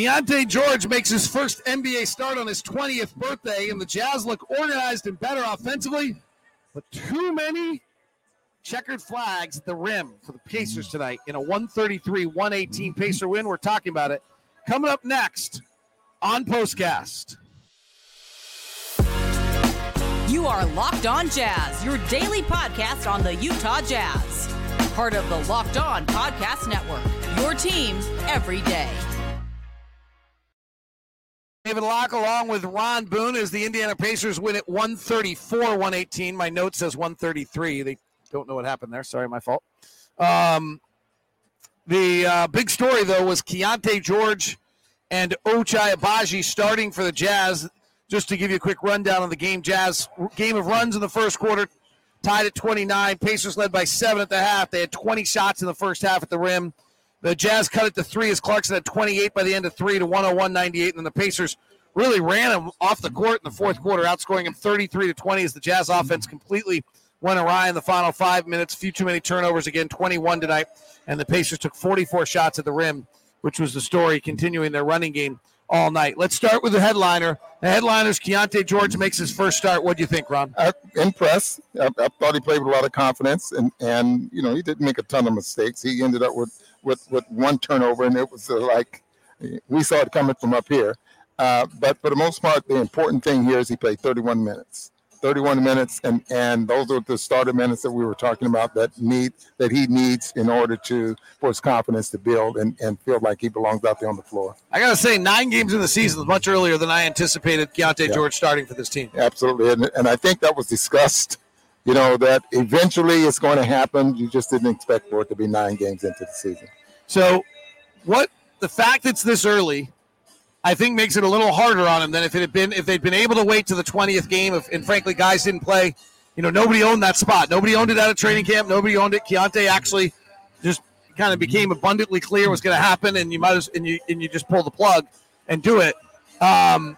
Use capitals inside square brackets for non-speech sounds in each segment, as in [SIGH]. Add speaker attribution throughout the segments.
Speaker 1: Keyonte George makes his first NBA start on his 20th birthday, and the Jazz look organized and better offensively, but too many checkered flags at the rim for the Pacers tonight in a 133 118 Pacer win. We're talking about it. Coming up next on Postcast.
Speaker 2: You are Locked On Jazz, your daily podcast on the Utah Jazz. Part of the Locked On Podcast Network, your team every day.
Speaker 1: David Locke along with Ron Boone as the Indiana Pacers win at 134 118. My note says 133. They don't know what happened there. Sorry, my fault. Um, the uh, big story, though, was Keyonte George and Ochai Agbaji starting for the Jazz. Just to give you a quick rundown on the game, Jazz game of runs in the first quarter, tied at 29. Pacers led by seven at the half. They had 20 shots in the first half at the rim. The Jazz cut it to three as Clarkson had 28 by the end of three to 101 98. And then the Pacers really ran him off the court in the fourth quarter, outscoring him 33 to 20 as the Jazz offense completely went awry in the final five minutes. A few too many turnovers again, 21 tonight. And the Pacers took 44 shots at the rim, which was the story continuing their running game all night. Let's start with the headliner. The headliner's Keyonte George makes his first start. What do you think, Ron?
Speaker 3: I, impressed. I, I, thought he played with a lot of confidence, and and you know he didn't make a ton of mistakes. He ended up with with with one turnover, and it was uh, like we saw it coming from up here. Uh, but for the most part, the important thing here is he played 31 minutes. 31 minutes, and and those are the starter minutes that we were talking about that need that he needs in order to for his confidence to build and, and feel like he belongs out there on the floor.
Speaker 1: I gotta say, nine games in the season is much earlier than I anticipated. Keyonte yeah. George starting for this team.
Speaker 3: Absolutely, and, and I think that was discussed you know that eventually it's going to happen. You just didn't expect for it to be nine games into the season.
Speaker 1: So, what the fact it's this early, I think makes it a little harder on him than if it had been if they'd been able to wait to the twentieth game. If, and frankly, guys didn't play. You know, nobody owned that spot. Nobody owned it at a training camp. Nobody owned it. Keyonte actually just kind of became abundantly clear was going to happen, and you might as and you and you just pull the plug and do it. Um,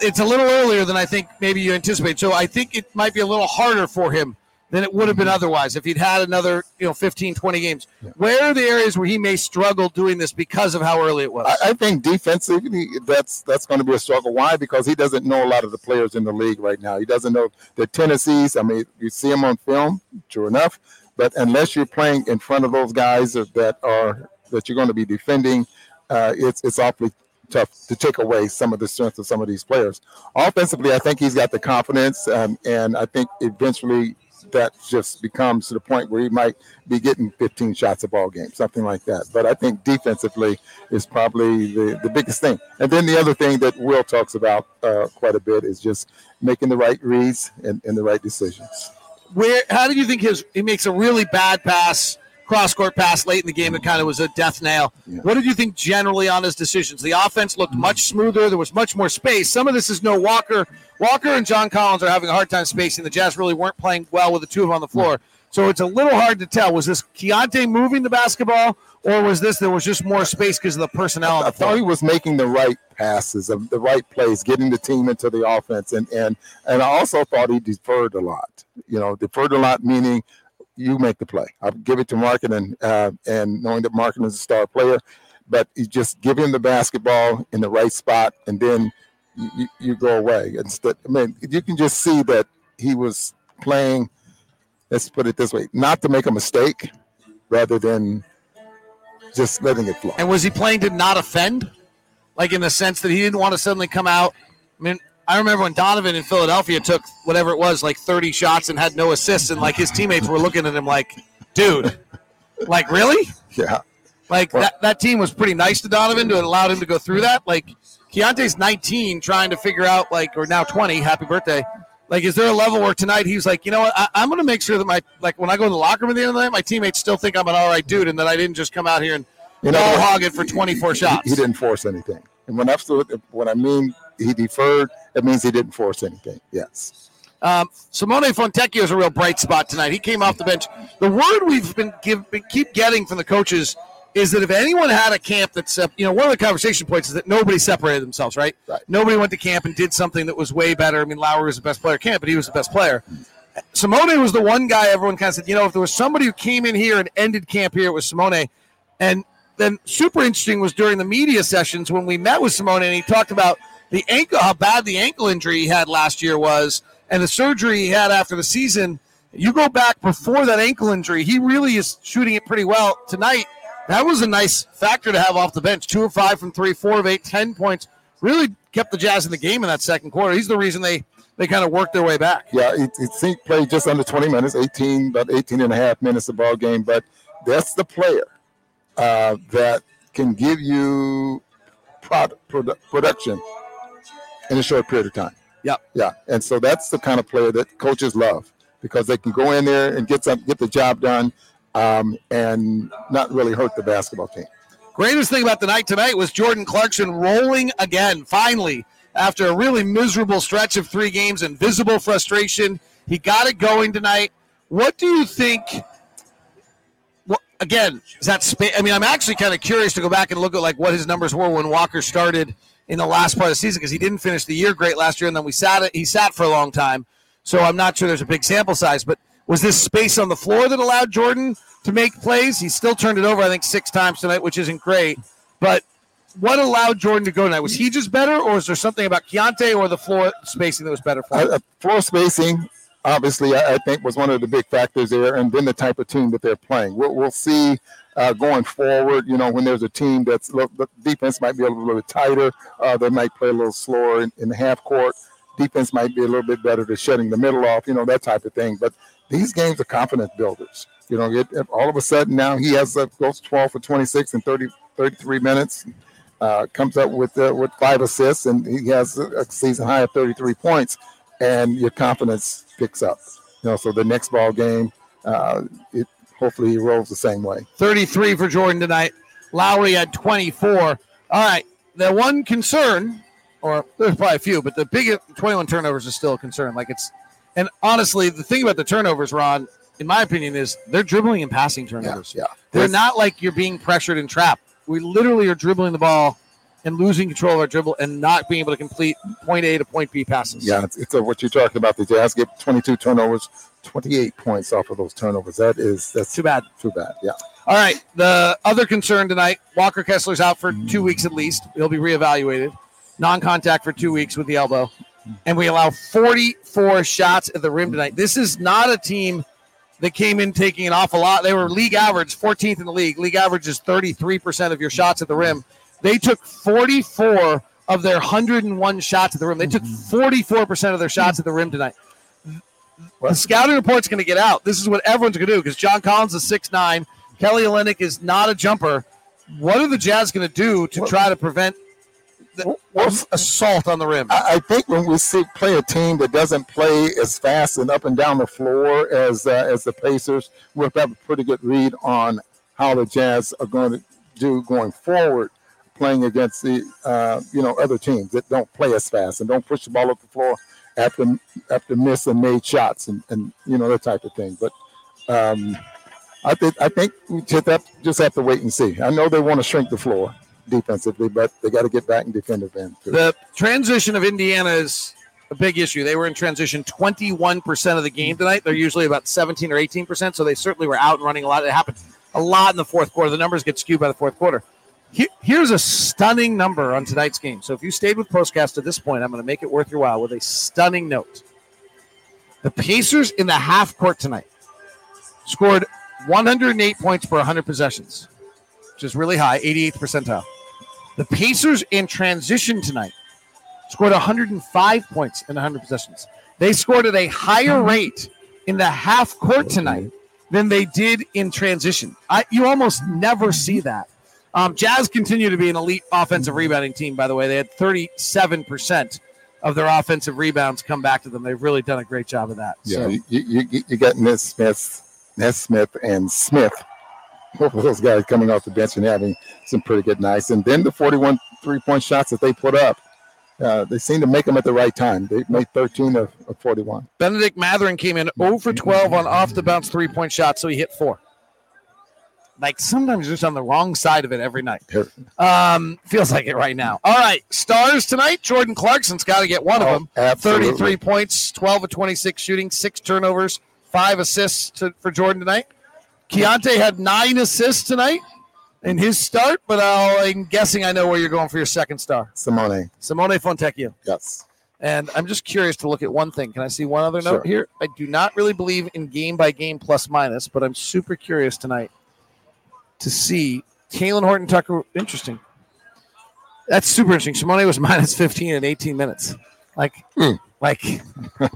Speaker 1: it's a little earlier than I think maybe you anticipate. So I think it might be a little harder for him than it would have been mm-hmm. otherwise if he'd had another, you know, 15, 20 games. Yeah. Where are the areas where he may struggle doing this because of how early it was?
Speaker 3: I, I think defensively, that's that's going to be a struggle. Why? Because he doesn't know a lot of the players in the league right now. He doesn't know the tendencies. I mean, you see him on film, true enough, but unless you're playing in front of those guys that are that you're going to be defending, uh, it's it's awfully tough to take away some of the strength of some of these players. Offensively, I think he's got the confidence, um, and I think eventually that just becomes to the point where he might be getting 15 shots a ball game, something like that. But I think defensively is probably the, the biggest thing. And then the other thing that Will talks about uh, quite a bit is just making the right reads and, and the right decisions.
Speaker 1: Where how do you think his he makes a really bad pass? Cross court pass late in the game. It kind of was a death nail. Yeah. What did you think generally on his decisions? The offense looked mm. much smoother. There was much more space. Some of this is no Walker. Walker and John Collins are having a hard time spacing. The Jazz really weren't playing well with the two of them on the floor. So it's a little hard to tell. Was this Keyonte moving the basketball, or was this there was just more space because of the personnel?
Speaker 3: I, I thought he was making the right passes, the right plays, getting the team into the offense, and and and I also thought he deferred a lot. You know, deferred a lot meaning you make the play. I'll give it to Markkanen, uh, and knowing that Markkanen is a star player, but you just give him the basketball in the right spot, and then you, you go away. Instead, I mean, you can just see that he was playing. Let's put it this way: not to make a mistake, rather than just letting it flow.
Speaker 1: And was he playing to not offend, like in the sense that he didn't want to suddenly come out? I mean, I remember when Donovan in Philadelphia took whatever it was, like 30 shots and had no assists, and like his teammates were looking at him like, dude, like really?
Speaker 3: Yeah.
Speaker 1: Like well, that, that team was pretty nice to Donovan to allow him to go through that. Like Keyonte's 19, trying to figure out like, or now 20. Happy birthday! Like, is there a level where tonight he's like, you know what? I, am going to make sure that my like when I go in the locker room at the end of the night, my teammates still think I'm an all right dude, and that I didn't just come out here and you know, hog it for 24 shots.
Speaker 3: He, he didn't force anything. And when that's what I mean, he deferred. That means he didn't force anything. Yes.
Speaker 1: Um, Simone Fontecchio is a real bright spot tonight. He came off the bench. The word we've been, give, been keep getting from the coaches is that if anyone had a camp that's, uh, you know, one of the conversation points is that nobody separated themselves, right?
Speaker 3: right?
Speaker 1: Nobody went to camp and did something that was way better. I mean, Lauri was the best player at camp, but he was the best player. Simone was the one guy everyone kind of said, you know, if there was somebody who came in here and ended camp here, it was Simone. And then super interesting was during the media sessions when we met with Simone and he talked about the ankle, how bad the ankle injury he had last year was, and the surgery he had after the season. You go back before that ankle injury, he really is shooting it pretty well tonight. That was a nice factor to have off the bench. Two of five from three, four of eight, ten points. Really kept the Jazz in the game in that second quarter. He's the reason they they kind of worked their way back.
Speaker 3: Yeah, it, he played just under 20 minutes, 18, about 18 and a half minutes of ball game, but that's the player uh, that can give you product, production in a short period of time.
Speaker 1: Yeah,
Speaker 3: yeah, and so that's the kind of player that coaches love because they can go in there and get some, get the job done, um, and not really hurt the basketball team.
Speaker 1: Greatest thing about the night tonight was Jordan Clarkson rolling again. Finally, after a really miserable stretch of three games and visible frustration. He got it going tonight. What do you think? Well, again, is that space? I mean, I'm actually kind of curious to go back and look at like what his numbers were when Walker started in the last part of the season because he didn't finish the year great last year, and then we sat. He sat for a long time, so I'm not sure there's a big sample size. But was this space on the floor that allowed Jordan to make plays? He still turned it over, I think, six times tonight, which isn't great. But what allowed Jordan to go tonight? Was he just better, or is there something about Keyonte or the floor spacing that was better for him?
Speaker 3: Uh, floor spacing, obviously, I, I, think was one of the big factors there, and then the type of team that they're playing. We'll, we'll see uh, going forward. You know, when there's a team that's look the defense might be a little bit tighter, uh, they might play a little slower in, in the half court. Defense might be a little bit better to shutting the middle off. You know, that type of thing. But these games are confidence builders. You know, it, all of a sudden now he has uh, goes 12 for 26 and 30, 33 minutes uh, comes up with uh, with five assists, and he has a season high of 33 points, and your confidence picks up. You know, so the next ball game, uh, it hopefully he rolls the same way.
Speaker 1: 33 for Jordan tonight. Lauri had 24. All right, the one concern, or there's probably a few, but the big 21 turnovers is still a concern. Like it's, and honestly, the thing about the turnovers, Ron, in my opinion, is they're dribbling and passing turnovers.
Speaker 3: Yeah, yeah.
Speaker 1: they're not like you're being pressured and trapped we literally are dribbling the ball and losing control of our dribble and not being able to complete point A to point B passes.
Speaker 3: Yeah, it's, it's a, what you're talking about. The Jazz get 22 turnovers, 28 points off of those turnovers. That is that's
Speaker 1: too bad.
Speaker 3: Too bad. Yeah.
Speaker 1: All right. The other concern tonight: Walker Kessler's out for two weeks at least. He'll be reevaluated. Non-contact for two weeks with the elbow, and we allow 44 shots at the rim tonight. This is not a team that came in taking an awful lot. They were league average, 14th in the league. League average is 33% of your shots at the rim. They took 44 of their 101 shots at the rim. They took 44% of their shots at the rim tonight. The scouting report's going to get out. This is what everyone's going to do because John Collins is 6'9. Kelly Olynyk is not a jumper. What are the Jazz going to do to try to prevent the assault on the rim.
Speaker 3: I, I, think when we see play a team that doesn't play as fast and up and down the floor as uh, as the Pacers, we'll have a pretty good read on how the Jazz are going to do going forward, playing against the uh, you know other teams that don't play as fast and don't push the ball up the floor after after miss and made shots and, and you know that type of thing. But um, I think I think we just have, just have to wait and see. I know they want to shrink the floor defensively, but they got to get back and defend. Too.
Speaker 1: The transition of Indiana is a big issue. They were in transition 21% of the game tonight. They're usually about 17 or 18%, so they certainly were out and running a lot. It happened a lot in the fourth quarter. The numbers get skewed by the fourth quarter. Here's a stunning number on tonight's game. So if you stayed with Postcast to this point, I'm going to make it worth your while with a stunning note. The Pacers in the half court tonight scored 108 points per 100 possessions, which is really high, 88th percentile. The Pacers in transition tonight scored 105 points in 100 possessions. They scored at a higher rate in the half court tonight than they did in transition. I, you almost never see that. Um, Jazz continue to be an elite offensive rebounding team, by the way. They had 37% of their offensive rebounds come back to them. They've really done a great job of that.
Speaker 3: Yeah, so. you, you, you got Nesmith, Nesmith and Smith both of those guys coming off the bench and having some pretty good nights. And then the 41 three point shots that they put up, uh, they seem to make them at the right time. They made 13 of, of 41.
Speaker 1: Bennedict Mathurin came in 0 for 12 on off the bounce three point shots, so he hit four. Like sometimes just on the wrong side of it every night. Um, feels like it right now. All right, stars tonight. Jordan Clarkson's got to get one oh, of them.
Speaker 3: Absolutely.
Speaker 1: 33 points, 12 of 26 shooting, six turnovers, five assists to, for Jordan tonight. Keyonte had nine assists tonight. in his start, but i am guessing I know where you're going for your second star.
Speaker 3: Simone.
Speaker 1: Simone Fontecchio.
Speaker 3: Yes.
Speaker 1: And I'm just curious to look at one thing. Can I see one other note
Speaker 3: Sure.
Speaker 1: here? I do not really believe in game by game plus minus, but I'm super curious tonight to see Talen Horton Tucker. Interesting. That's super interesting. Simone was [LAUGHS] minus 15 in 18 minutes. Like,
Speaker 3: Hmm.
Speaker 1: like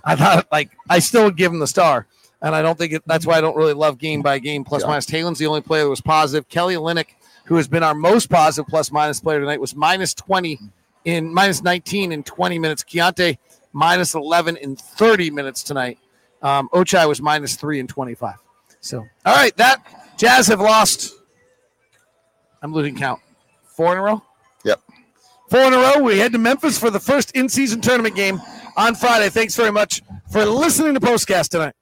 Speaker 1: I thought, like I still would give him the star, and I don't think it, that's why I don't really love game by game plus
Speaker 3: Yeah.
Speaker 1: minus. Talen's the only player that was positive. Kelly Olynyk, who has been our most positive plus minus player tonight, was minus 20 in minus 19 in 20 minutes. Keyonte minus 11 in 30 minutes tonight. Um, Ochai was minus three in 25. So, all right, that Jazz have lost. I'm losing count. Four in a row.
Speaker 3: Yep.
Speaker 1: Four in a row. We head to Memphis for the first in-season tournament game on Friday. Thanks very much for listening to Postcast tonight.